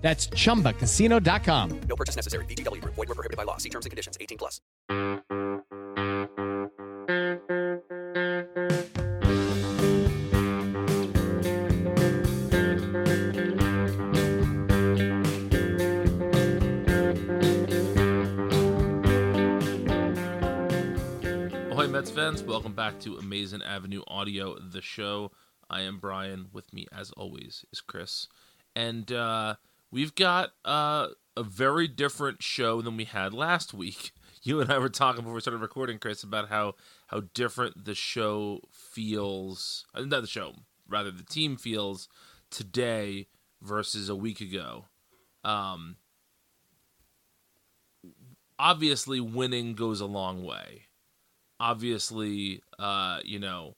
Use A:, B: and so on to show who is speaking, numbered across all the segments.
A: That's chumbacasino.com.
B: No purchase necessary. VGW Group. Void where prohibited by law. See terms and conditions. 18 plus.
C: Ahoy, Mets fans. Welcome back to Amazing Avenue Audio, the show. I am Brian. With me, as always, is Chris. And uh, we've got uh, a very different show than we had last week. You and I were talking before we started recording, Chris, about how, how different the show feels. uh, Not the show, rather, the team feels today versus a week ago. Um, obviously, winning goes a long way obviously, uh, you know,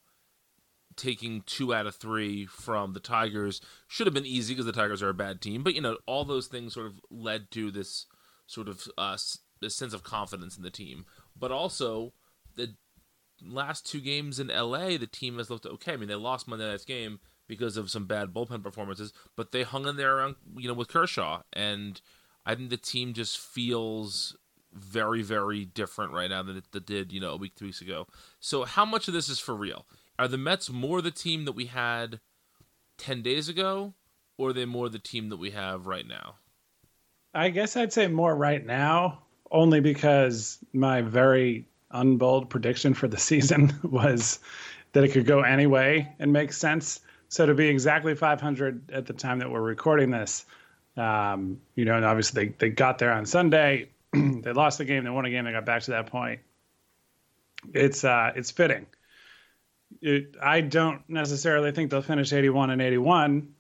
C: taking two out of three from the Tigers should have been easy because the Tigers are a bad team. But you know, all those things sort of led to this sort of uh, this sense of confidence in the team. But also, the last two games in LA, the team has looked okay. I mean, they lost Monday night's game because of some bad bullpen performances, but they hung in there around, you know, with Kershaw, and I think the team just feels very, very different right now than it, it did, you know, a week, two weeks ago. So, how much of this is for real? Are the Mets more the team that we had ten days ago, or are they more the team that we have right now?
D: I guess I'd say more right now, only because my very unbold prediction for the season was that it could go any way and make sense. So to be exactly 500 at the time that we're recording this, um, you know, and obviously they, they got there on Sunday. they lost the game, they won a game, they got back to that point. It's uh, it's fitting. It, I don't necessarily think they'll finish 81 and 81,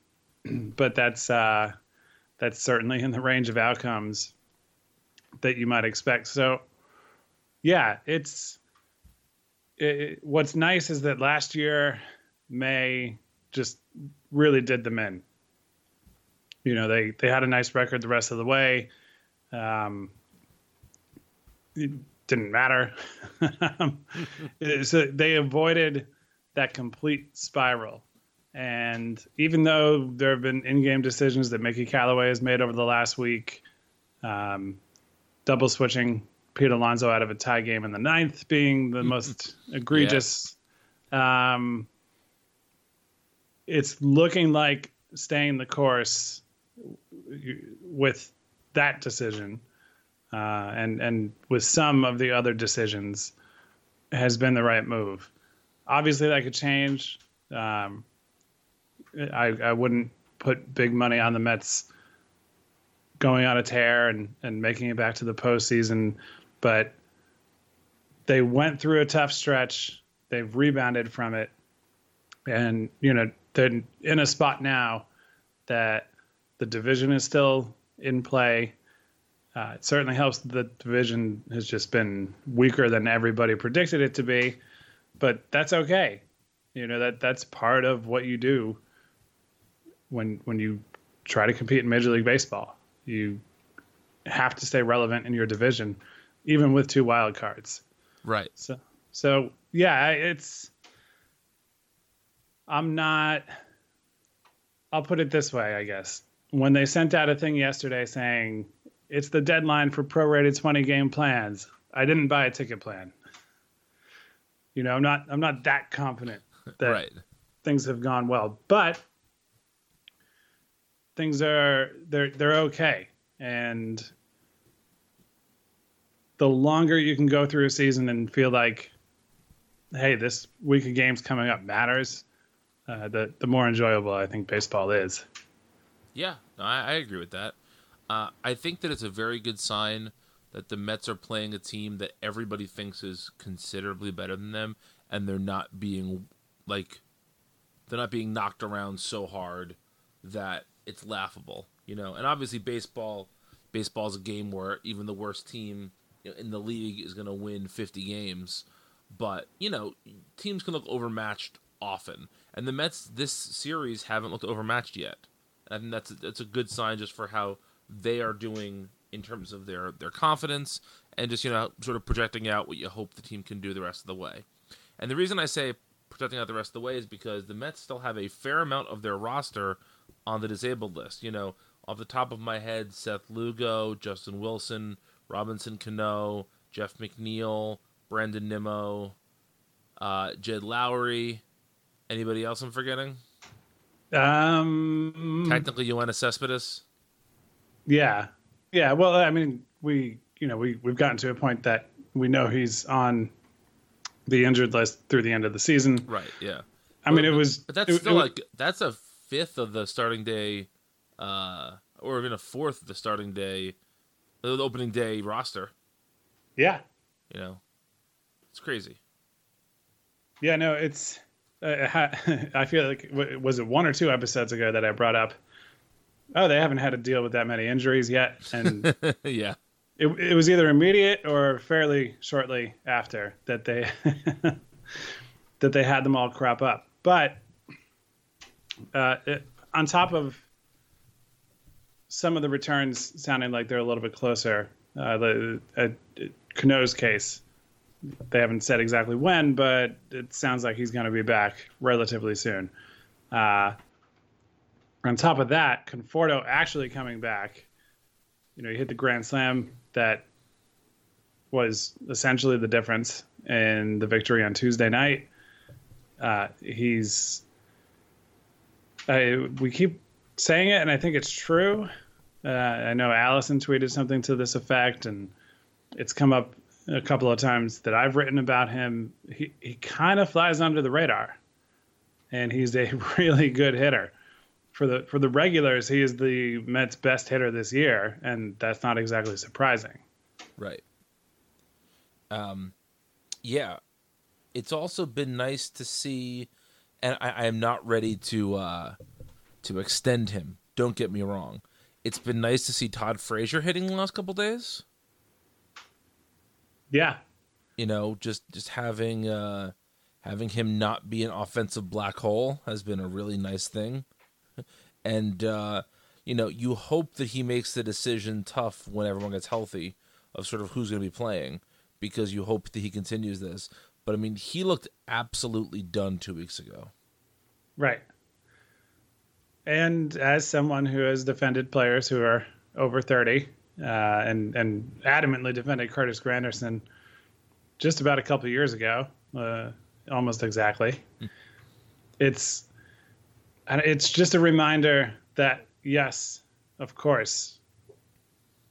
D: but that's uh, that's certainly in the range of outcomes that you might expect. So, yeah, it's it, what's nice is that last year May just really did them in. You know, they they had a nice record the rest of the way. Um, it didn't matter. so they avoided that complete spiral. And even though there have been in-game decisions that Mickey Callaway has made over the last week, um, double switching Pete Alonso out of a tie game in the ninth being the most egregious, um, it's looking like staying the course with that decision uh, and and with some of the other decisions has been the right move. Obviously, that could change. Um, I, I wouldn't put big money on the Mets going on a tear and, and making it back to the postseason, but they went through a tough stretch. They've rebounded from it, and you know they're in a spot now that the division is still in play. Uh, it certainly helps that the division has just been weaker than everybody predicted it to be, but that's okay. You know that that's part of what you do when when you try to compete in Major League Baseball. You have to stay relevant in your division, even with two wild cards.
C: Right.
D: So so yeah, it's I'm not I'll put it this way, I guess. When they sent out a thing yesterday saying it's the deadline for prorated 20 game plans, I didn't buy a ticket plan. You know, I'm not I'm not that confident that
C: Right.
D: things have gone well, but things are they're they're okay and the longer you can go through a season and feel like hey this week of games coming up matters uh, the the more enjoyable i think baseball is
C: Yeah, no, I, I agree with that. Uh, I think that it's a very good sign that the Mets are playing a team that everybody thinks is considerably better than them, and they're not being like they're not being knocked around so hard that it's laughable, you know. And obviously, baseball baseball's a game where even the worst team in the league is going to win 50 games, but you know, teams can look overmatched often, and the Mets this series haven't looked overmatched yet. And that's that's a good sign just for how they are doing in terms of their their confidence and just you know sort of projecting out what you hope the team can do the rest of the way. And the reason I say projecting out the rest of the way is because the Mets still have a fair amount of their roster on the disabled list. You know, off the top of my head, Seth Lugo, Justin Wilson, Robinson Cano, Jeff McNeil, Brandon Nimmo, uh, Jed Lowrie. Anybody else I'm forgetting?
D: um
C: Technically, Yoenis Cespedes.
D: yeah yeah well i mean we you know we we've gotten to a point that we know he's on the injured list through the end of the season
C: Right. Yeah.
D: i mean it was
C: But that's
D: it-
C: still
D: it-
C: like that's a fifth of the starting day, uh, or even a fourth of the starting day, the opening day roster.
D: yeah
C: You know, it's crazy.
D: Yeah, no, it's. Uh, I feel like was it one or two episodes ago that I brought up. Oh, they haven't had to deal with that many injuries yet, and
C: yeah.
D: it, it was either immediate or fairly shortly after that they that they had them all crop up. But uh, it, on top of some of the returns sounding like they're a little bit closer, uh, the uh, Cano's case, they haven't said exactly when, but it sounds like he's going to be back relatively soon. Uh, on top of that, Conforto actually coming back. You know, he hit the grand slam that was essentially the difference in the victory on Tuesday night. Uh, he's, I, we keep saying it, and I think it's true. Uh, I know Allison tweeted something to this effect, and it's come up a couple of times that I've written about him. He he kind of flies under the radar, and he's a really good hitter. For the for the regulars, he is the Mets' best hitter this year, and that's not exactly surprising.
C: Right. Um, yeah. It's also been nice to see, and I, I am not ready to uh, to extend him. Don't get me wrong. It's been nice to see Todd Frazier hitting the last couple days.
D: Yeah,
C: you know just just having uh having him not be an offensive black hole has been a really nice thing and uh you know you hope that he makes the decision tough when everyone gets healthy of sort of who's going to be playing because you hope that he continues this but i mean he looked absolutely done 2 weeks ago
D: right. And as someone who has defended players who are over thirty, uh, and and adamantly defended Curtis Granderson just about a couple years ago, uh, almost exactly. It's and it's just a reminder that yes, of course,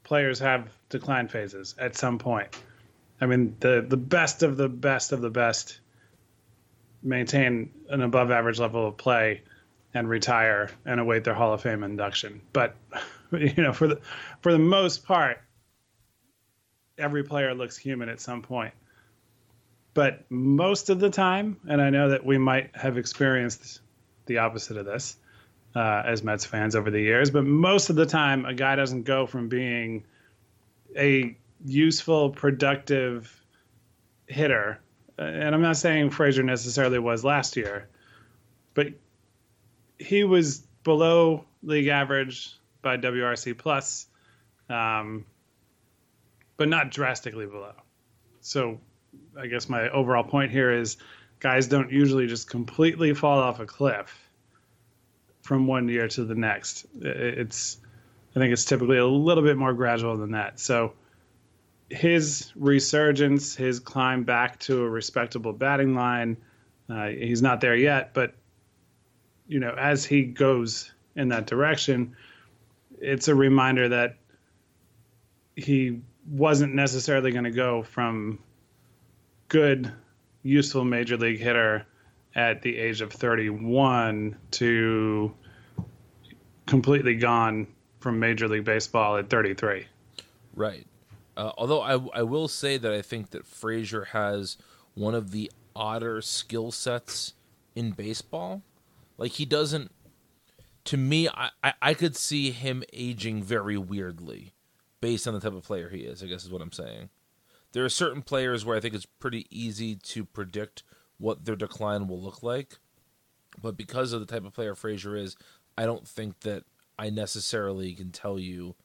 D: players have decline phases at some point. I mean, the the best of the best of the best maintain an above average level of play and retire and await their Hall of Fame induction. But you know, for the for the most part, every player looks human at some point. But most of the time, and I know that we might have experienced the opposite of this uh, as Mets fans over the years, but most of the time, a guy doesn't go from being a useful, productive hitter. And I'm not saying Frazier necessarily was last year, but he was below league average by WRC plus, um, but not drastically below. So I guess my overall point here is guys don't usually just completely fall off a cliff from one year to the next. It's I think it's typically a little bit more gradual than that. So his resurgence, his climb back to a respectable batting line, uh, he's not there yet, but you know, as he goes in that direction, it's a reminder that he wasn't necessarily going to go from good, useful major league hitter at the age of 31 to completely gone from Major League Baseball at 33.
C: Right. Uh, although I, I will say that I think that Frazier has one of the odder skill sets in baseball. Like he doesn't. To me, I, I, I could see him aging very weirdly, based on the type of player he is. I guess is what I'm saying. There are certain players where I think it's pretty easy to predict what their decline will look like, but because of the type of player Frazier is, I don't think that I necessarily can tell you.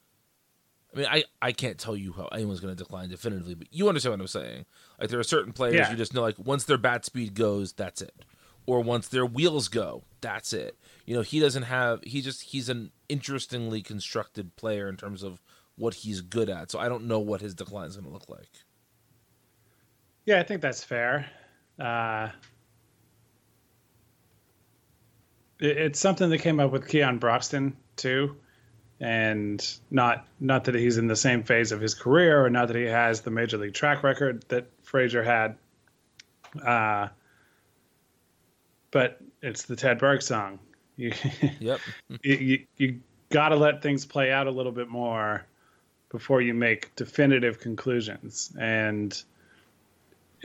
C: I mean, I, I can't tell you how anyone's going to decline definitively, but you understand what I'm saying. Like there are certain players
D: Yeah.
C: you just know, like once their bat speed goes, that's it, or once their wheels go, that's it. You know, he doesn't have. He just he's an interestingly constructed player in terms of what he's good at. So I don't know what his decline is going to look like.
D: Yeah, I think that's fair. Uh, it, it's something that came up with Keon Broxton too, and not not that he's in the same phase of his career, or not that he has the major league track record that Frazier had. Uh, but it's the Ted Berg song. You,
C: Yep.
D: you, you, you got to let things play out a little bit more before you make definitive conclusions. And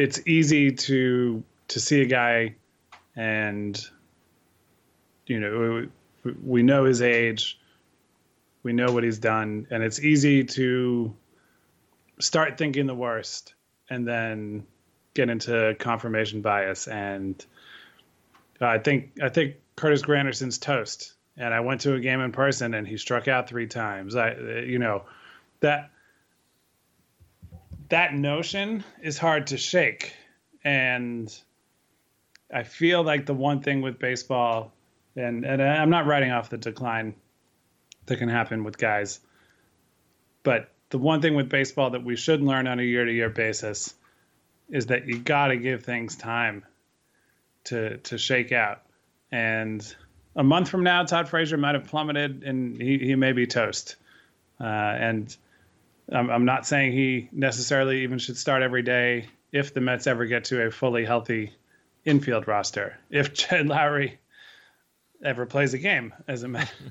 D: it's easy to to see a guy and you know we, we know his age we know what he's done and it's easy to start thinking the worst and then get into confirmation bias. And i think i think curtis granderson's toast. And i went to a game in person and he struck out three times. I you know that that notion is hard to shake. And I feel like the one thing with baseball, and, and I'm not writing off the decline that can happen with guys, but the one thing with baseball that we should learn on a year to year basis is that you got to give things time to to shake out. And a month from now, Todd Frazier might have plummeted and he, he may be toast. Uh, and I'm, I'm not saying he necessarily even should start every day if the Mets ever get to a fully healthy infield roster. If Jed Lowrie ever plays a game as a Met.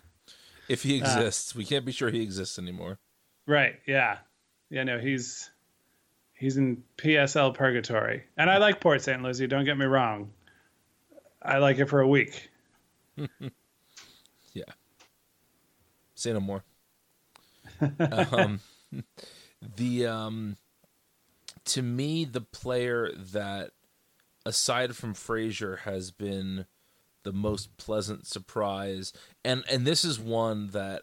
C: If he exists, we can't be sure he exists anymore.
D: right. Yeah. Yeah. No, he's he's in PSL purgatory. And I like Port St. Lucie. Don't get me wrong. I like it for a week.
C: Yeah. Say no more. um, the um, to me, the player that, aside from Frazier, has been the most pleasant surprise, and and this is one that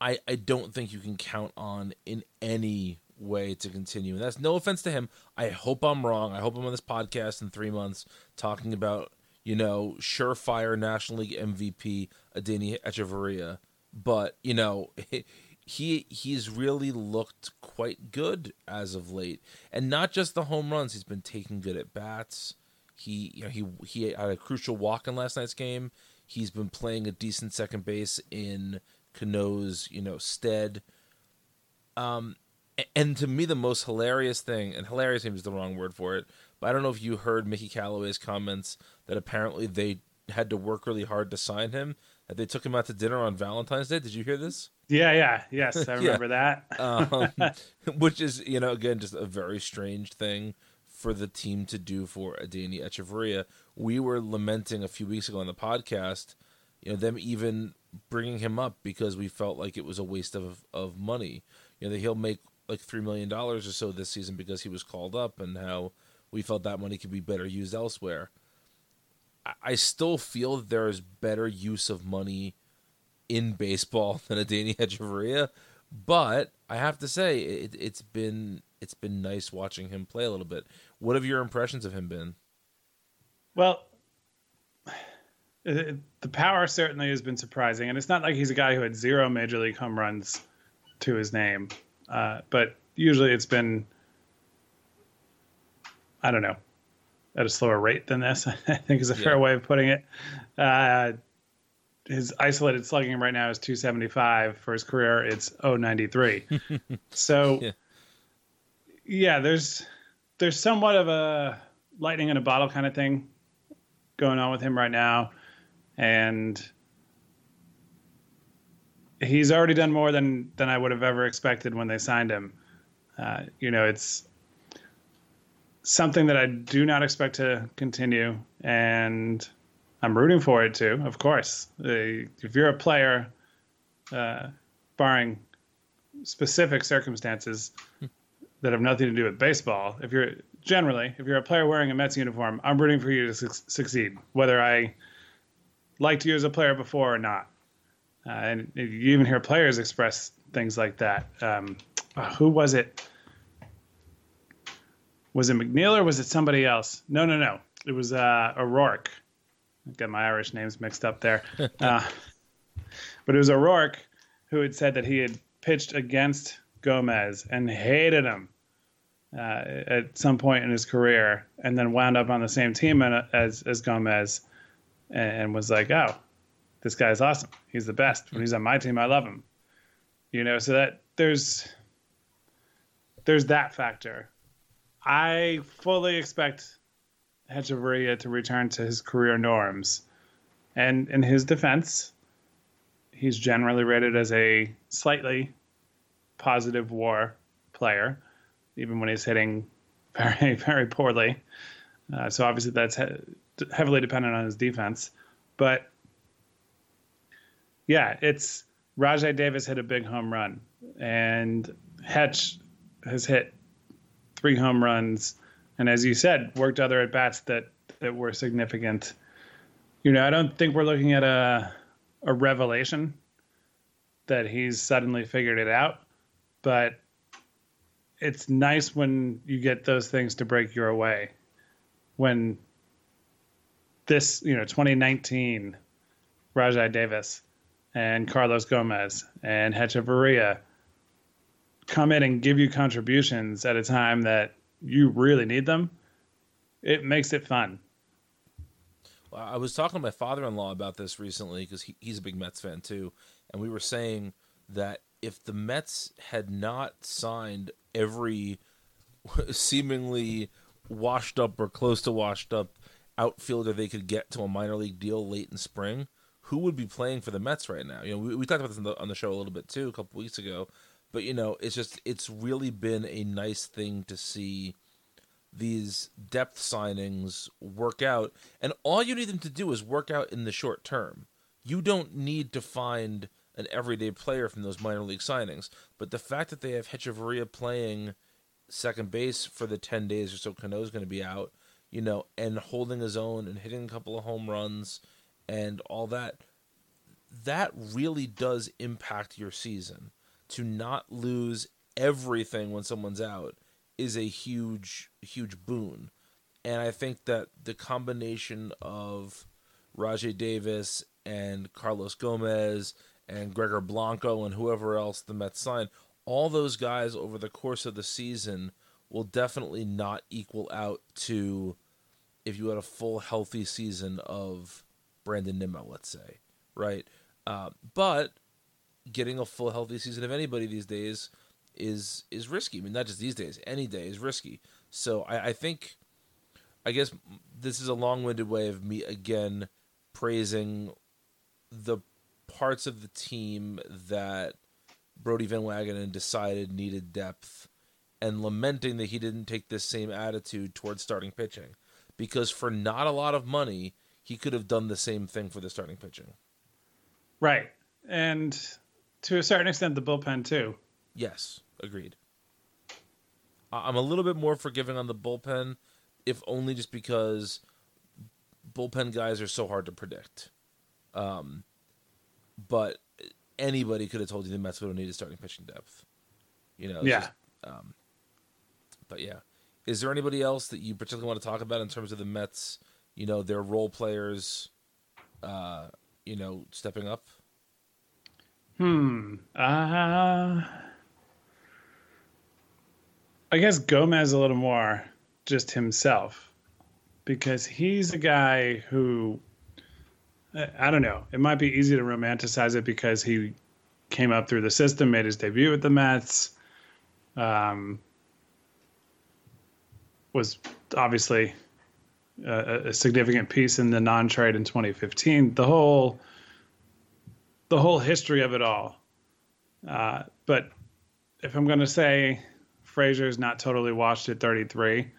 C: I I don't think you can count on in any way to continue. And that's no offense to him. I hope I'm wrong. I hope I'm on this podcast in three months talking about you know surefire National League MVP Adeiny Hechavarria, but you know. He he's really looked quite good as of late, and not just the home runs. He's been taking good at bats. He you know he he had a crucial walk in last night's game. He's been playing a decent second base in Cano's you know stead. Um, and to me the most hilarious thing, and hilarious maybe is the wrong word for it, but I don't know if you heard Mickey Callaway's comments that apparently they had to work really hard to sign him. That they took him out to dinner on Valentine's Day. Did you hear this?
D: Yeah. Yeah. Yes. I
C: Yeah.
D: remember that.
C: um, which is you know again just a very strange thing for the team to do for Adeiny Hechavarria. We were lamenting a few weeks ago on the podcast, you know, them even bringing him up because we felt like it was a waste of of money. You know, that he'll make like three million dollars or so this season because he was called up, and how we felt that money could be better used elsewhere. I, I still feel there is better use of money in baseball than Adeiny Hechavarria, but I have to say it, it's been it's been nice watching him play a little bit. What have your impressions of him been?
D: Well, the power certainly has been surprising, and it's not like he's a guy who had zero major league home runs to his name, uh, but usually it's been, I don't know, at a slower rate than this. I think is a fair way of putting it. Uh, his isolated slugging right now is 275 for his career. It's 093. so, yeah. yeah, there's there's somewhat of a lightning in a bottle kind of thing going on with him right now, and he's already done more than than I would have ever expected when they signed him. Uh, you know, it's something that I do not expect to continue, and I'm rooting for it too. Of course, uh, if you're a player, uh, barring specific circumstances that have nothing to do with baseball, if you're generally if you're a player wearing a Mets uniform, I'm rooting for you to su- succeed, whether I liked you as a player before or not. Uh, and you even hear players express things like that. Um, uh, who was it? Was it McNeil or was it somebody else? No, no, no. It was uh, O'Rourke. Got my Irish names mixed up there. uh, but it was O'Rourke who had said that he had pitched against Gomez and hated him uh, at some point in his career, and then wound up on the same team as as Gomez, and was like, "Oh, this guy's awesome. He's the best. When he's on my team, I love him." You know, so that there's there's that factor. I fully expect Hechavarria to return to his career norms. And in his defense, he's generally rated as a slightly positive WAR player, even when he's hitting very, very poorly. Uh, so obviously that's he- heavily dependent on his defense. But yeah, it's Rajai Davis hit a big home run, and Hetch has hit three home runs, and as you said, worked other at bats that that were significant. You know, I don't think we're looking at a a revelation that he's suddenly figured it out, but it's nice when you get those things to break your way. When this, you know, 2019, Rajai Davis and Carlos Gomez and Hechavarria come in and give you contributions at a time that you really need them, it makes it fun.
C: Well, I was talking to my father-in-law about this recently because he, he's a big Mets fan too, and we were saying that if the Mets had not signed every seemingly washed up or close to washed up outfielder they could get to a minor league deal late in spring, who would be playing for the Mets right now? You know, we, we talked about this on the, on the show a little bit too a couple weeks ago, but you know, it's just it's really been a nice thing to see these depth signings work out, and all you need them to do is work out in the short term. You don't need to find an everyday player from those minor league signings, but the fact that they have Hechavarria playing second base for the ten days or so Cano's going to be out, you know, and holding his own and hitting a couple of home runs and all that, that really does impact your season. To not lose everything when someone's out is a huge, huge boon. And I think that the combination of Rajai Davis and Carlos Gomez and Gregor Blanco and whoever else the Mets signed, all those guys over the course of the season will definitely not equal out to if you had a full healthy season of Brandon Nimmo, let's say, right? Uh, but getting a full healthy season of anybody these days is is risky. I mean, not just these days, any day is risky. So I, I think, I guess this is a long-winded way of me again praising the parts of the team that Brodie Van Wagenen decided needed depth and lamenting that he didn't take this same attitude towards starting pitching because for not a lot of money he could have done the same thing for the starting pitching.
D: Right. And to a certain extent the bullpen too.
C: Yes, agreed. I'm a little bit more forgiving on the bullpen if only just because bullpen guys are so hard to predict. Um, but anybody could have told you the Mets would have needed starting pitching depth. You know,
D: yeah.
C: Just, um, but yeah, is there anybody else that you particularly want to talk about in terms of the Mets? You know, their role players, uh, you know, stepping up.
D: Hmm. Uh, I guess Gomez a little more just himself because he's a guy who I don't know. It might be easy to romanticize it because he came up through the system, made his debut with the Mets, um, was obviously a, a significant piece in the non-trade in 2015. The whole the whole history of it all. Uh, but if I'm going to say Frazier's not totally washed at 33,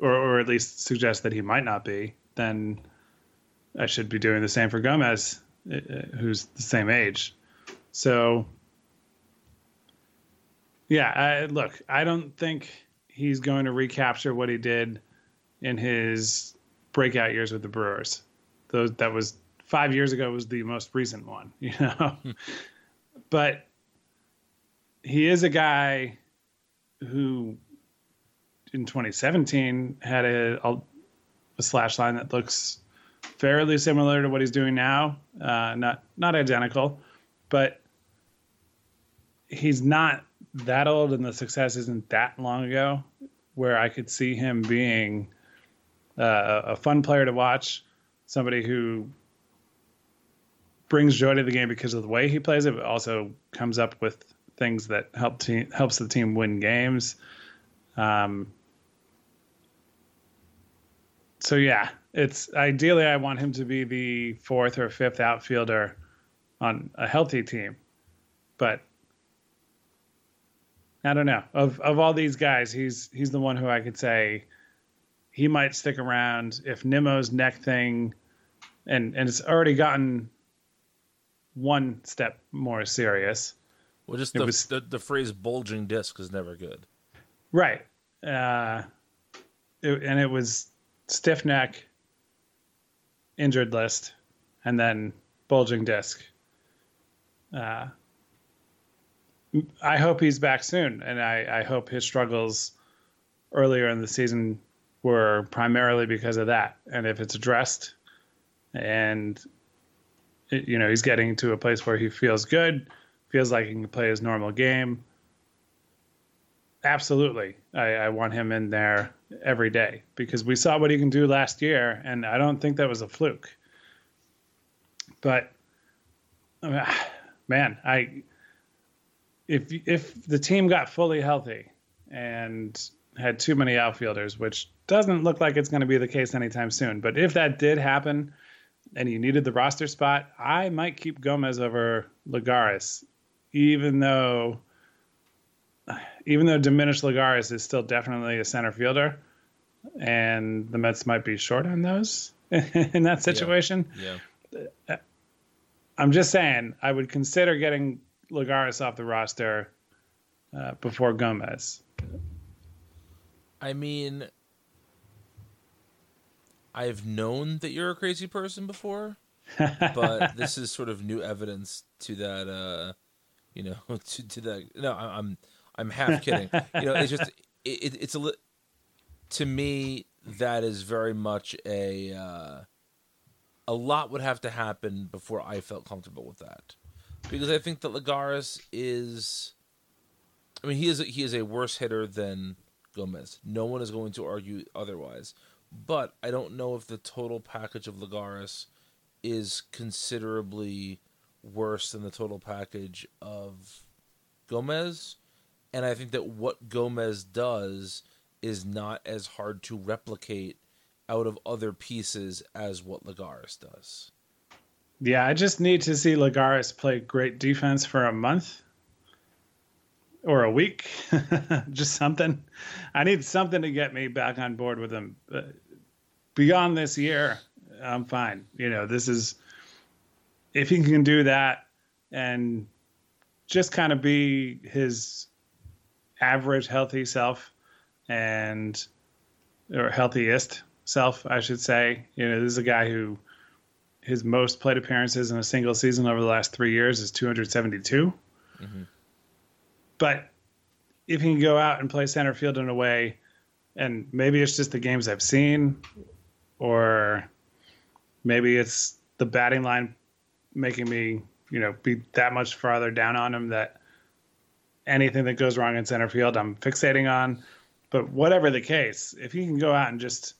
D: or, or at least suggest that he might not be, then I should be doing the same for Gomez, uh, who's the same age. So, yeah, I, look, I don't think he's going to recapture what he did in his breakout years with the Brewers. Those that was five years ago was the most recent one, you know. but he is a guy who, in 2017, had a, a, slash line that looks fairly similar to what he's doing now. Uh, not not identical, but he's not that old, and the success isn't that long ago. Where I could see him being uh, a fun player to watch, somebody who brings joy to the game because of the way he plays it, but also comes up with things that help te- helps the team win games. Um, so yeah, it's ideally I want him to be the fourth or fifth outfielder on a healthy team, but I don't know. Of of all these guys, he's he's the one who I could say he might stick around if Nimmo's neck thing and and it's already gotten one step more serious.
C: Well, just the, was, the, the phrase "bulging disc" is never good.
D: Right, uh, it, and it was stiff neck, injured list, and then bulging disc. Uh, I hope he's back soon, and I, I hope his struggles earlier in the season were primarily because of that. And if it's addressed, and you know he's getting to a place where he feels good, feels like he can play his normal game. Absolutely, I, I want him in there every day because we saw what he can do last year, and I don't think that was a fluke. But man, I if if the team got fully healthy and had too many outfielders, which doesn't look like it's going to be the case anytime soon, but if that did happen and you needed the roster spot, I might keep Gomez over Lagares, even though even though diminished Lagares is still definitely a center fielder, and the Mets might be short on those in that situation.
C: Yeah. yeah.
D: I'm just saying I would consider getting Lagares off the roster uh, before Gomez.
C: I mean, I've known that you're a crazy person before, but this is sort of new evidence to that. Uh, you know, to, to that. No, I'm I'm half kidding. you know, it's just it, it's a to me that is very much a uh, a lot would have to happen before I felt comfortable with that because I think that Lagares is. I mean, he is a, he is a worse hitter than Gomez. No one is going to argue otherwise. But I don't know if the total package of Lagares is considerably worse than the total package of Gomez. And I think that what Gomez does is not as hard to replicate out of other pieces as what Lagares does.
D: Yeah, I just need to see Lagares play great defense for a month. or a week, just something. I need something to get me back on board with him. Beyond this year, I'm fine. You know, this is if he can do that and just kind of be his average healthy self and or healthiest self, I should say. You know, this is a guy who his most plate appearances in a single season over the last three years is 272. Mm-hmm. But if he can go out and play center field in a way, and maybe it's just the games I've seen, or maybe it's the batting line making me, you know, be that much farther down on him that anything that goes wrong in center field, I'm fixating on. But whatever the case, if he can go out and just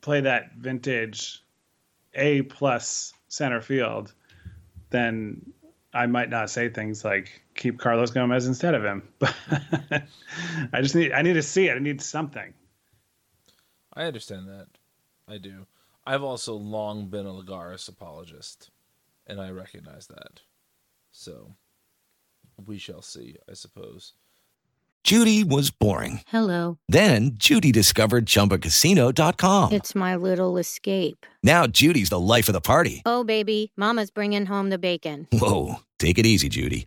D: play that vintage A plus center field, then I might not say things like keep Carlos Gomez instead of him. But I just need I need to see it. I need something.
C: I understand that. I do. I've also long been a Lagares apologist, and I recognize that. So we shall see, I suppose.
E: Judy was boring.
F: Hello.
E: Then Judy discovered ChumbaCasino.com.
F: It's my little escape.
E: Now Judy's the life of the party.
F: Oh, baby, Mama's bringing home the bacon.
E: Whoa, take it easy, Judy.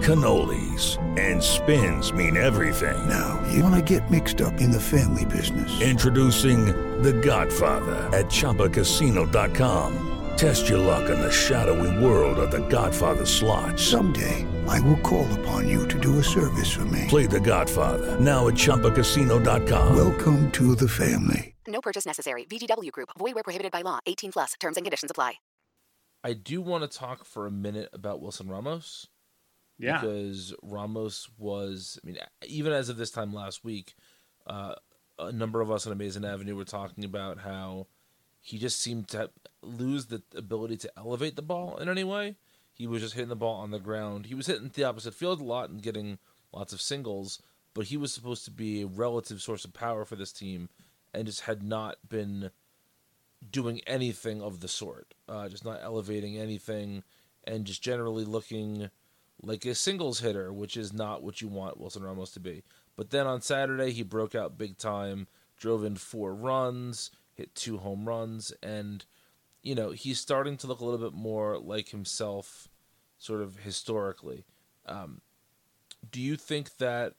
G: cannolis, and spins mean everything.
H: Now, you want to get mixed up in the family business.
G: Introducing The Godfather at ChumbaCasino.com. Test your luck in the shadowy world of The Godfather slot.
H: Someday, I will call upon you to do a service for me.
G: Play The Godfather now at ChumbaCasino.com.
H: Welcome to the family.
I: No purchase necessary. VGW Group. Void where prohibited by law. 18 plus. Terms and conditions apply.
C: I do want to talk for a minute about Wilson Ramos.
D: Yeah.
C: Because Ramos was, I mean, even as of this time last week, uh, a number of us on Amazing Avenue were talking about how he just seemed to lose the ability to elevate the ball in any way. He was just hitting the ball on the ground. He was hitting the opposite field a lot and getting lots of singles, but he was supposed to be a relative source of power for this team and just had not been doing anything of the sort. Uh, just not elevating anything and just generally looking like a singles hitter, which is not what you want Wilson Ramos to be. But then on Saturday, he broke out big time, drove in four runs, hit two home runs, and you know he's starting to look a little bit more like himself, sort of historically. Um, do you think that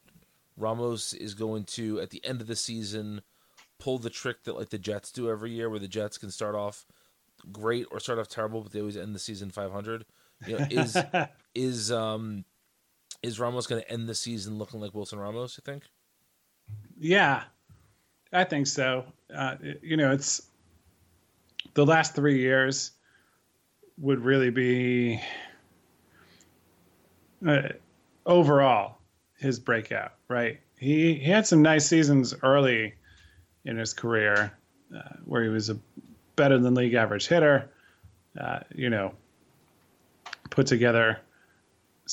C: Ramos is going to, at the end of the season, pull the trick that like the Jets do every year, where the Jets can start off great or start off terrible, but they always end the season 500? You know, is is um is Ramos going to end the season looking like Wilson Ramos? You think?
D: Yeah, I think so. Uh, you know, it's the last three years would really be uh, overall his breakout, right? He he had some nice seasons early in his career uh, where he was a better than league average hitter. Uh, you know, put together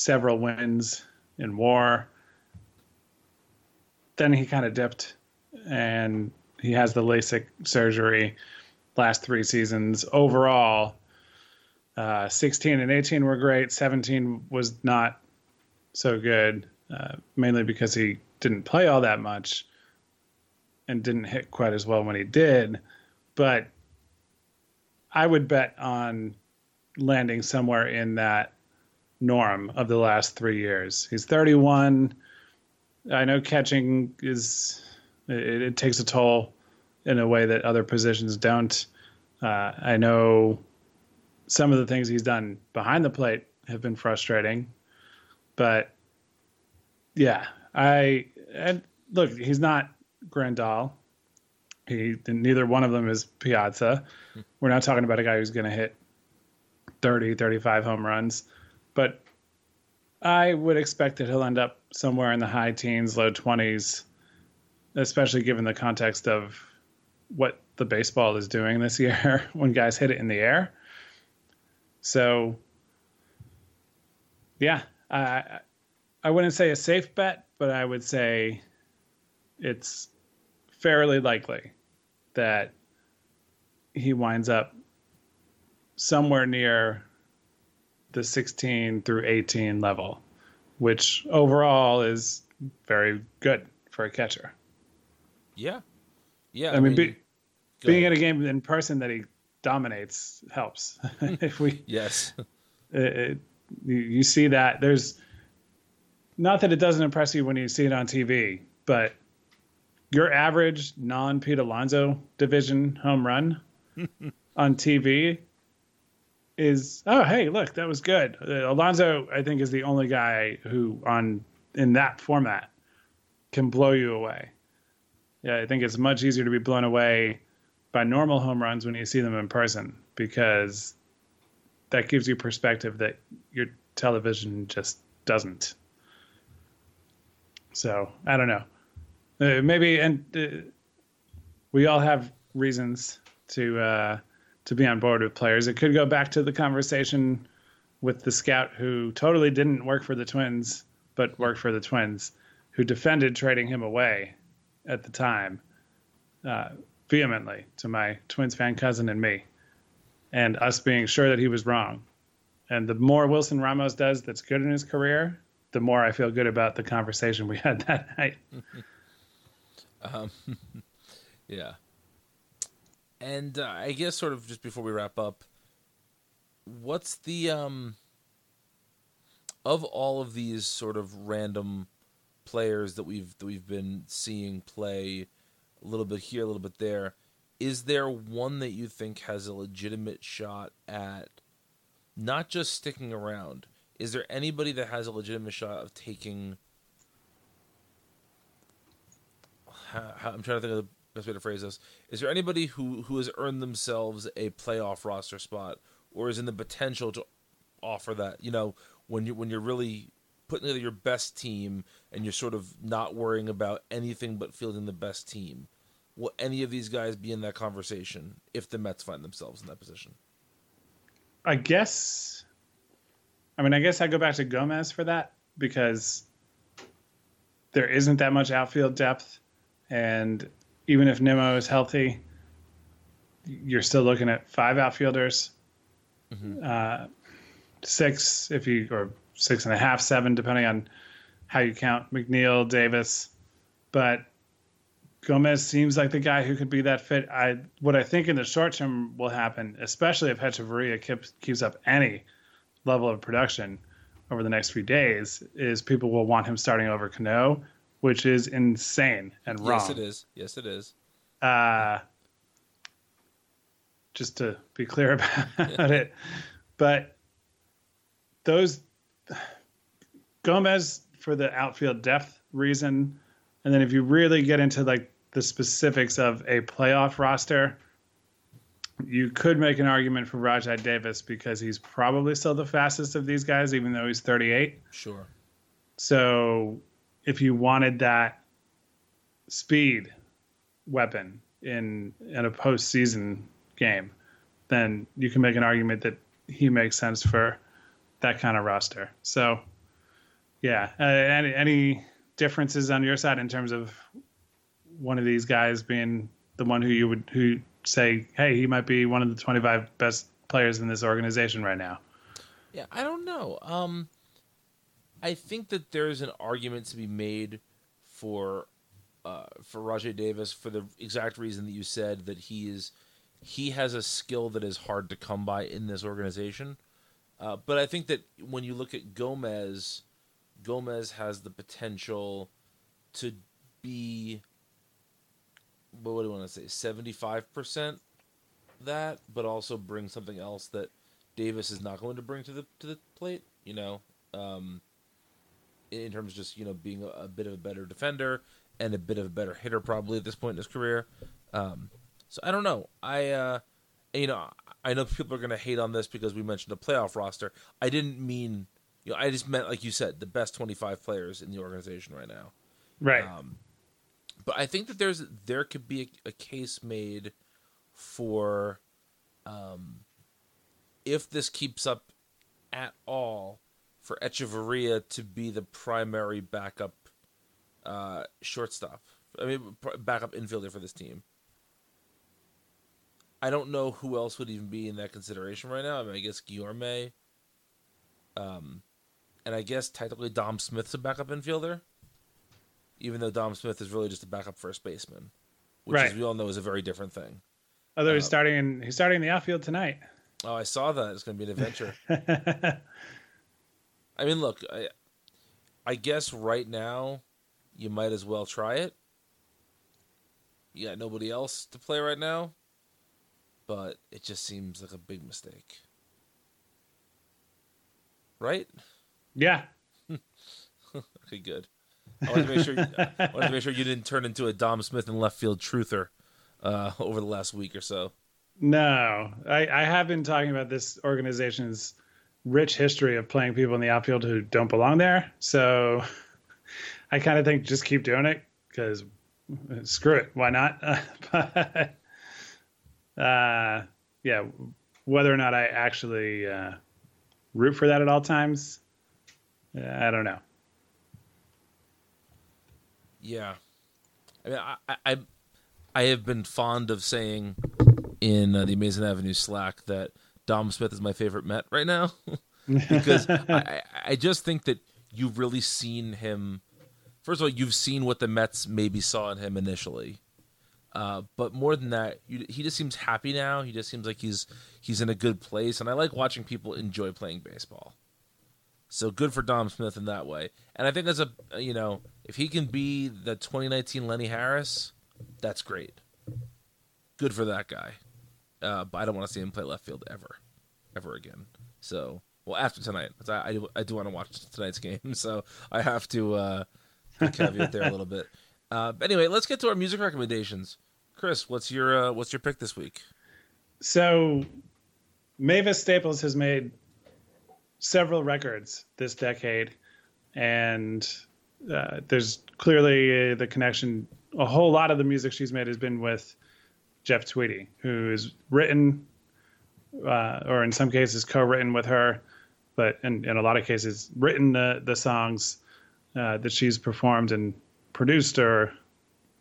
D: several wins in WAR. Then he kind of dipped, and he has the LASIK surgery. Last three seasons overall, uh, 16 and 18 were great. 17 was not so good, uh, mainly because he didn't play all that much and didn't hit quite as well when he did. But I would bet on landing somewhere in that norm of the last three years. He's 31. I know catching is it, it takes a toll in a way that other positions don't. Uh, I know some of the things he's done behind the plate have been frustrating, but yeah, I and look, he's not Grandal. He neither one of them is Piazza. We're not talking about a guy who's going to hit 30, 35 home runs, but I would expect that he'll end up somewhere in the high teens, low 20s especially given the context of what the baseball is doing this year when guys hit it in the air. So, yeah, I I wouldn't say a safe bet, but I would say it's fairly likely that he winds up somewhere near the 16 through 18 level, which overall is very good for a catcher.
C: Yeah. Yeah.
D: I, mean, be, being in a game in person that he dominates helps. if we
C: yes,
D: it, it, you, you see that there's not that it doesn't impress you when you see it on TV, but your average non Pete Alonso division home run on TV is oh hey look that was good. Uh, Alonso I think is the only guy who on in that format can blow you away. Yeah, I think it's much easier to be blown away by normal home runs when you see them in person because that gives you perspective that your television just doesn't. So I don't know. Uh, maybe and uh, we all have reasons to uh, to be on board with players. It could go back to the conversation with the scout who totally didn't work for the Twins but worked for the Twins, who defended trading him away at the time uh, vehemently to my Twins fan cousin and me, and us being sure that he was wrong. And the more Wilson Ramos does that's good in his career, the more I feel good about the conversation we had that night.
C: um, yeah. And uh, I guess, sort of, just before we wrap up, what's the um of all of these sort of random players that we've that we've been seeing play a little bit here, a little bit there, is there one that you think has a legitimate shot at not just sticking around? Is there anybody that has a legitimate shot of taking? I'm trying to think of the best way to phrase this. Is there anybody who who has earned themselves a playoff roster spot, or is in the potential to offer that? You know, when you when you're really putting together your best team and you're sort of not worrying about anything but fielding the best team. Will any of these guys be in that conversation if the Mets find themselves in that position?
D: I guess. I mean, I guess I go back to Gomez for that because there isn't that much outfield depth, and even if Nimmo is healthy, you're still looking at five outfielders, mm-hmm. uh, six if you or six and a half, seven, depending on how you count McNeil, Davis. But Gomez seems like the guy who could be that fit. I what I think in the short term will happen, especially if Hechavarria keeps keeps up any level of production over the next few days, is people will want him starting over Cano, which is insane and wrong.
C: Yes, it is. Yes, it is.
D: Uh, just to be clear about it, but those Gomez for the outfield depth reason, and then if you really get into like the specifics of a playoff roster, you could make an argument for Rajai Davis because he's probably still the fastest of these guys, even though he's 38.
C: Sure.
D: So if you wanted that speed weapon in in a postseason game, then you can make an argument that he makes sense for that kind of roster. So yeah. Uh, any any differences on your side in terms of one of these guys being the one who you would who say, hey, he might be one of the 25 best players in this organization right now?
C: Yeah, I don't know. Um, I think that there's an argument to be made for uh, for Rajai Davis for the exact reason that you said that he is he has a skill that is hard to come by in this organization. Uh, but I think that when you look at Gomez, Gomez has the potential to be what do you want to say 75% that but also bring something else that Davis is not going to bring to the to the plate you know um, in terms of just you know being a, a, bit of a better defender and a bit of a better hitter probably at this point in his career um, so I don't know I uh, you know I know people are going to hate on this because we mentioned a playoff roster I didn't mean you know, I just meant like you said, the best twenty five players in the organization right now.
D: Right. Um,
C: but I think that there's there could be a, a case made for um, if this keeps up at all for Hechavarria to be the primary backup uh, shortstop. I mean, backup infielder for this team. I don't know who else would even be in that consideration right now. I mean, I guess Guillorme. Um, and I guess technically Dom Smith's a backup infielder, even though Dom Smith is really just a backup first baseman, which,
D: Right.
C: as we all know, is a very different thing.
D: Although he's
C: Uh,
D: starting in he's starting in the outfield tonight.
C: Oh, I saw that. It's going to be an adventure. I mean, look, I, I guess right now you might as well try it. You got nobody else to play right now, but it just seems like a big mistake. Right?
D: Yeah.
C: Okay, good. I wanted to make sure. I wanted to make sure you didn't turn into a Dom Smith in left field truther uh, over the last week or so.
D: No, I, I have been talking about this organization's rich history of playing people in the outfield who don't belong there. So I kind of think just keep doing it because screw it, why not? uh, yeah, whether or not I actually uh, root for that at all times, I don't know.
C: Yeah, I mean, I, I, I- I have been fond of saying in uh, the Amazing Avenue Slack that Dom Smith is my favorite Met right now because I, I, just think that you've really seen him. First of all, you've seen what the Mets maybe saw in him initially, uh, but more than that, you, he just seems happy now. He just seems like he's he's in a good place, and I like watching people enjoy playing baseball. So good for Dom Smith in that way. And I think that's a you know, if he can be the 2019 Lenny Harris, that's great. Good for that guy. Uh, but I don't want to see him play left field ever, ever again. So, well, after tonight, I, I do, I do want to watch tonight's game, so I have to uh, caveat there a little bit. Uh, but anyway, let's get to our music recommendations. Chris, what's your uh, what's your pick this week?
D: So Mavis Staples has made several records this decade, and uh, there's clearly the connection. A whole lot of the music she's made has been with Jeff Tweedy, who has written, uh, or in some cases co-written with her, but in, in a lot of cases written the the songs uh, that she's performed and produced or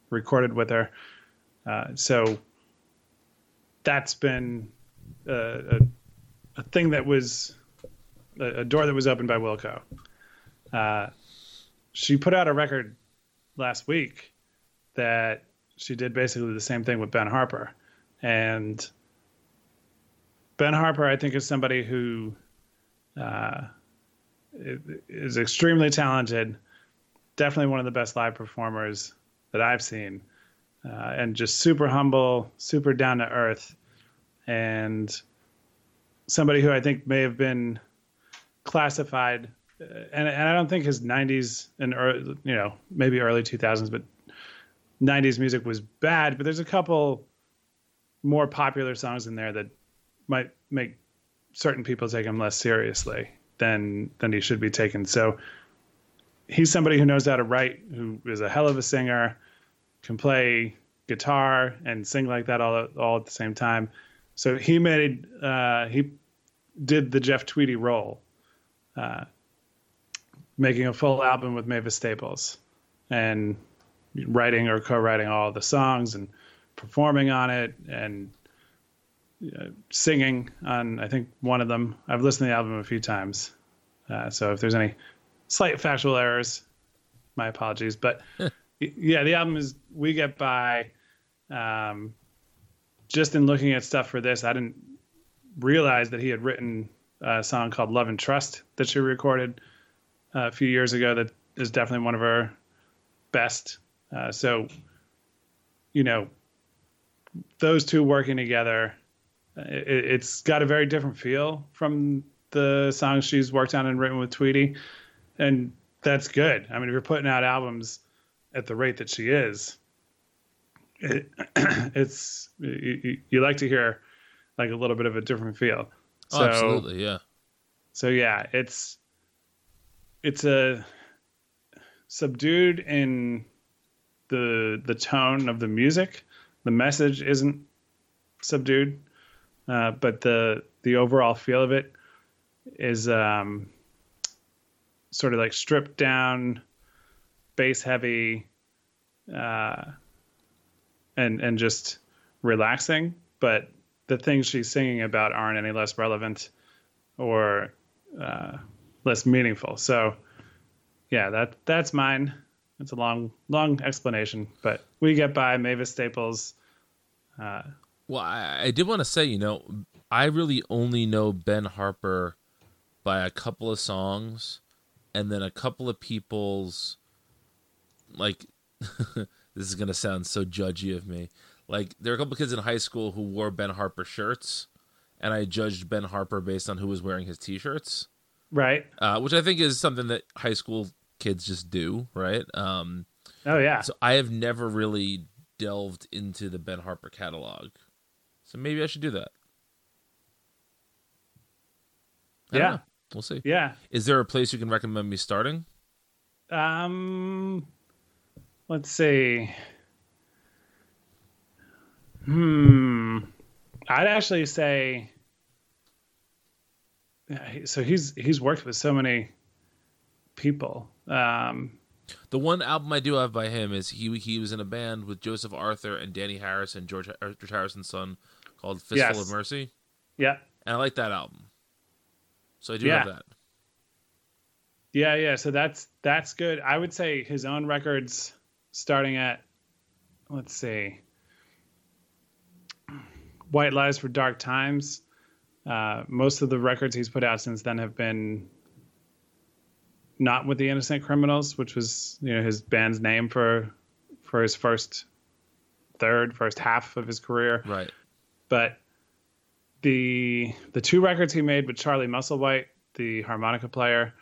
D: recorded with her. Uh, so that's been uh, a, a thing that was a, a door that was opened by Wilco. Uh, she put out a record last week that she did basically the same thing with Ben Harper, and Ben Harper, I think, is somebody who uh, is extremely talented. Definitely one of the best live performers that I've seen, uh, and just super humble, super down to earth, and somebody who I think may have been classified, uh, and and I don't think his '90s and early, you know maybe early 2000s, but '90s music was bad. But there's a couple more popular songs in there that might make certain people take him less seriously than than he should be taken. So he's somebody who knows how to write, who is a hell of a singer, can play guitar and sing like that all all at the same time. So he made uh, he did the Jeff Tweedy role, uh, making a full album with Mavis Staples, and writing or co-writing all the songs and performing on it and uh, singing on I think one of them. I've listened to the album a few times, uh, so if there's any slight factual errors, my apologies. But yeah, the album is We Get By. Um, just in looking at stuff for this, I didn't realize that he had written a song called Love and Trust that she recorded uh, a few years ago. That is definitely one of her best. Uh, so, you know, those two working together, it, it's got a very different feel from the songs she's worked on and written with Tweedy. And that's good. I mean, if you're putting out albums at the rate that she is, it, it's you, you- like to hear like a little bit of a different feel.
C: Oh, absolutely, yeah.
D: So yeah, it's it's a subdued and the the tone of the music. The message isn't subdued, uh, but the the overall feel of it is um, sort of like stripped down, bass heavy, uh, and and just relaxing. But the things she's singing about aren't any less relevant or uh, less meaningful. So, yeah, that that's mine. It's a long, long explanation, but we get by. Mavis Staples. Uh,
C: well, I, I did want to say, you know, I really only know Ben Harper by a couple of songs, and then a couple of people's, like, this is gonna sound so judgy of me. Like, there are a couple of kids in high school who wore Ben Harper shirts, and I judged Ben Harper based on who was wearing his T-shirts.
D: Right.
C: Uh, which I think is something that high school kids just do, right? Um,
D: oh yeah.
C: So I have never really delved into the Ben Harper catalog, so maybe I should do that. I
D: yeah.
C: We'll see.
D: Yeah.
C: Is there a place you can recommend me starting?
D: Um, let's see. Hmm. I'd actually say. So he's he's worked with so many people. Um,
C: the one album I do have by him is he he was in a band with Joseph Arthur and Dhani Harrison, George, George Harrison's son, called Fistful
D: Yes.
C: of Mercy.
D: yeah.
C: And I like that album. So I do
D: Yeah.
C: have that.
D: Yeah, yeah. So that's that's good. I would say his own records, starting at, let's see, White Lies for Dark Times. Uh, most of the records he's put out since then have been not with the Innocent Criminals, which was you know his band's name for for his first third, first half of his career.
C: Right.
D: But the the two records he made with Charlie Musselwhite, the harmonica player,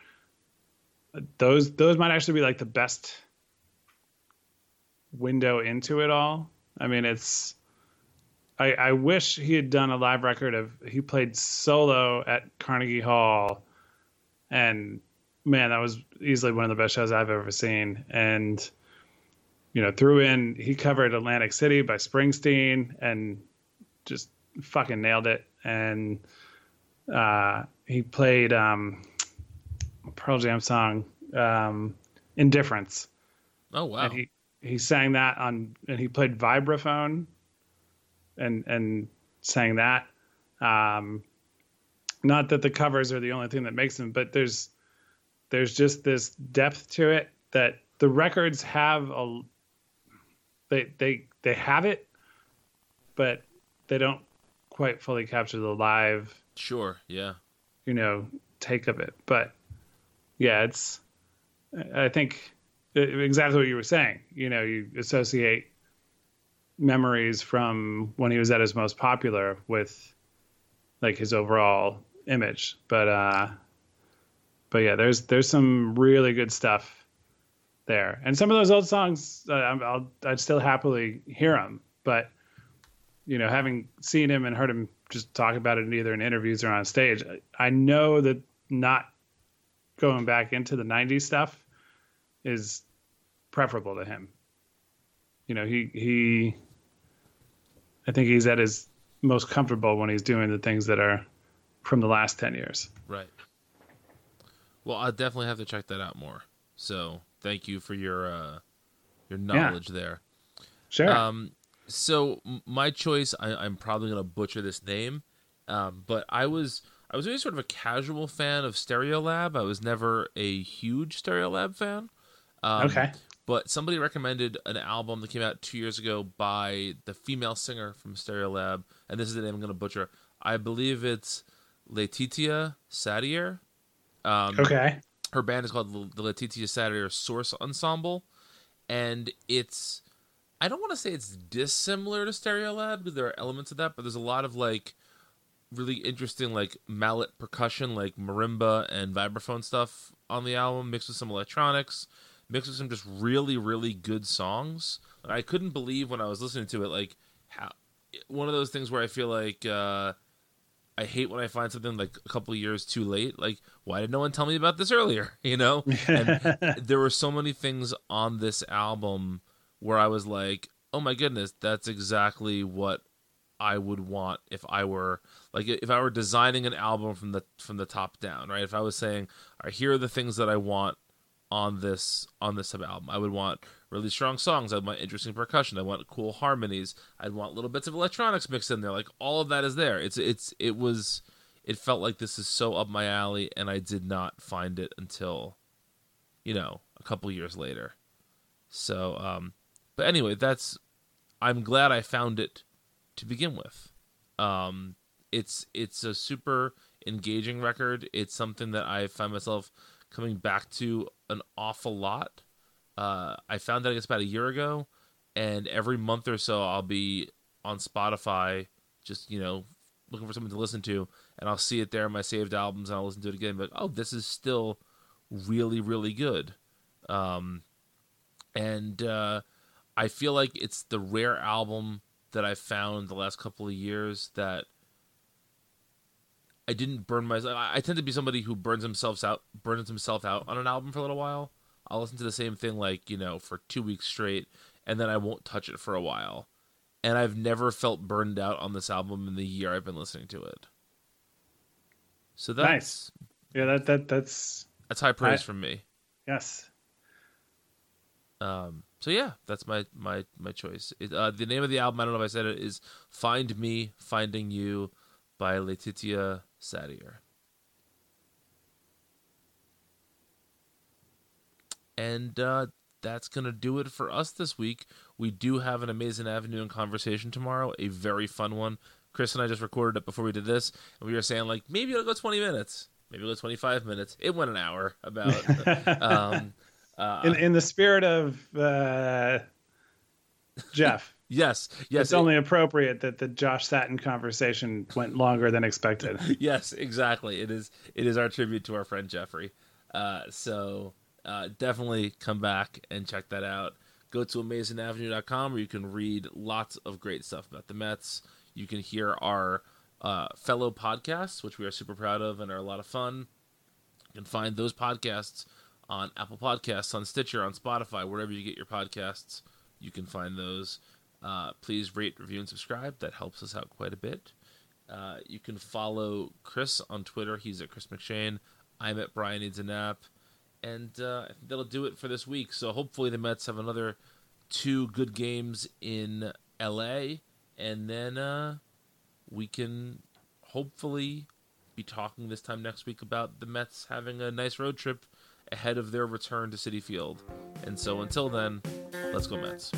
D: those those might actually be like the best window into it all. I mean, it's I, I wish he had done a live record of he played solo at Carnegie Hall, and man, that was easily one of the best shows I've ever seen. And you know, threw in he covered Atlantic City by Springsteen and just fucking nailed it. And uh, he played um, Pearl Jam song um, "Indifference."
C: Oh wow.
D: And he he sang that on, and he played vibraphone, and and sang that. Um, not that the covers are the only thing that makes them, but there's there's just this depth to it that the records have a they they they have it, but they don't quite fully capture the live
C: Sure. Yeah.
D: you know take of it. But yeah, it's I think exactly what you were saying. You know, you associate memories from when he was at his most popular with like his overall image. But uh but yeah, there's there's some really good stuff there, and some of those old songs uh, I'll I'd still happily hear them. But you know, having seen him and heard him just talk about it either in interviews or on stage, I- I know that not going back into the '90s stuff is preferable to him. You know, he he. I think he's at his most comfortable when he's doing the things that are from the last ten years.
C: Right. Well, I definitely have to check that out more. So thank you for your uh, your knowledge there.
D: Sure.
C: Um, so my choice, I, I'm probably gonna butcher this name, um, but I was I was always sort of a casual fan of Stereolab. I was never a huge Stereolab fan. Um,
D: Okay.
C: But somebody recommended an album that came out two years ago by the female singer from Stereolab, and this is the name I'm gonna butcher. I believe it's Laetitia Sadier. Um,
D: Okay.
C: Her band is called the Laetitia Sadier Source Ensemble, and it's I don't want to say it's dissimilar to Stereolab because there are elements of that, but there's a lot of like really interesting like mallet percussion, like marimba and vibraphone stuff on the album, mixed with some electronics, mixed with some just really really good songs. And I couldn't believe when I was listening to it, like how one of those things where I feel like. uh I hate when I find something like a couple of years too late. Like, why did no one tell me about this earlier? You know, and there were so many things on this album where I was like, "Oh my goodness, that's exactly what I would want if I were like if I were designing an album from the from the top down, right? If I was saying, "All right, here are the things that I want on this on this album. I would want really strong songs. I'd want interesting percussion. I want cool harmonies. I'd want little bits of electronics mixed in there. Like all of that is there. It's it's it was it felt like this is so up my alley and I did not find it until you know, a couple years later. So um but anyway, that's I'm glad I found it to begin with. Um it's it's a super engaging record. It's something that I find myself coming back to an awful lot. Uh, I found that I guess about a year ago, and every month or so I'll be on Spotify, just you know, looking for something to listen to, and I'll see it there in my saved albums, and I'll listen to it again. But oh, this is still really, really good. Um, and uh, I feel like it's the rare album that I've found the last couple of years that I didn't burn myself. I tend to be somebody who burns himself out, burns himself out on an album for a little while. I'll listen to the same thing like you know for two weeks straight, and then I won't touch it for a while. And I've never felt burned out on this album in the year I've been listening to it. So that's
D: nice. Yeah, that that that's
C: that's high praise
D: I,
C: from me.
D: Yes.
C: Um. So yeah, that's my my my choice. It, uh, the name of the album, I don't know if I said it, is "Find Me, Finding You" by Laetitia Sadier. And uh, that's going to do it for us this week. We do have an amazing avenue and conversation tomorrow, a very fun one. Chris and I just recorded it before we did this, and we were saying, like, maybe it'll go 20 minutes, maybe it'll go 25 minutes. It went an hour about. um, uh,
D: in, in the spirit of uh, Jeff.
C: Yes, yes.
D: It's it, only appropriate that the Josh Satin conversation went longer than expected.
C: yes, exactly. It is. It is our tribute to our friend Jeffrey. Uh, so uh, definitely come back and check that out. Go to amazingavenue.com where you can read lots of great stuff about the Mets. You can hear our uh, fellow podcasts, which we are super proud of and are a lot of fun. You can find those podcasts on Apple Podcasts, on Stitcher, on Spotify, wherever you get your podcasts. You can find those. Uh, please rate, review, and subscribe. That helps us out quite a bit. Uh, you can follow Chris on Twitter. He's at Chris McShane. I'm at Brian Needs a Nap. And uh, that'll do it for this week. So hopefully the Mets have another two good games in LA. And then uh, we can hopefully be talking this time next week about the Mets having a nice road trip ahead of their return to Citi Field. And so until then, let's go Mets.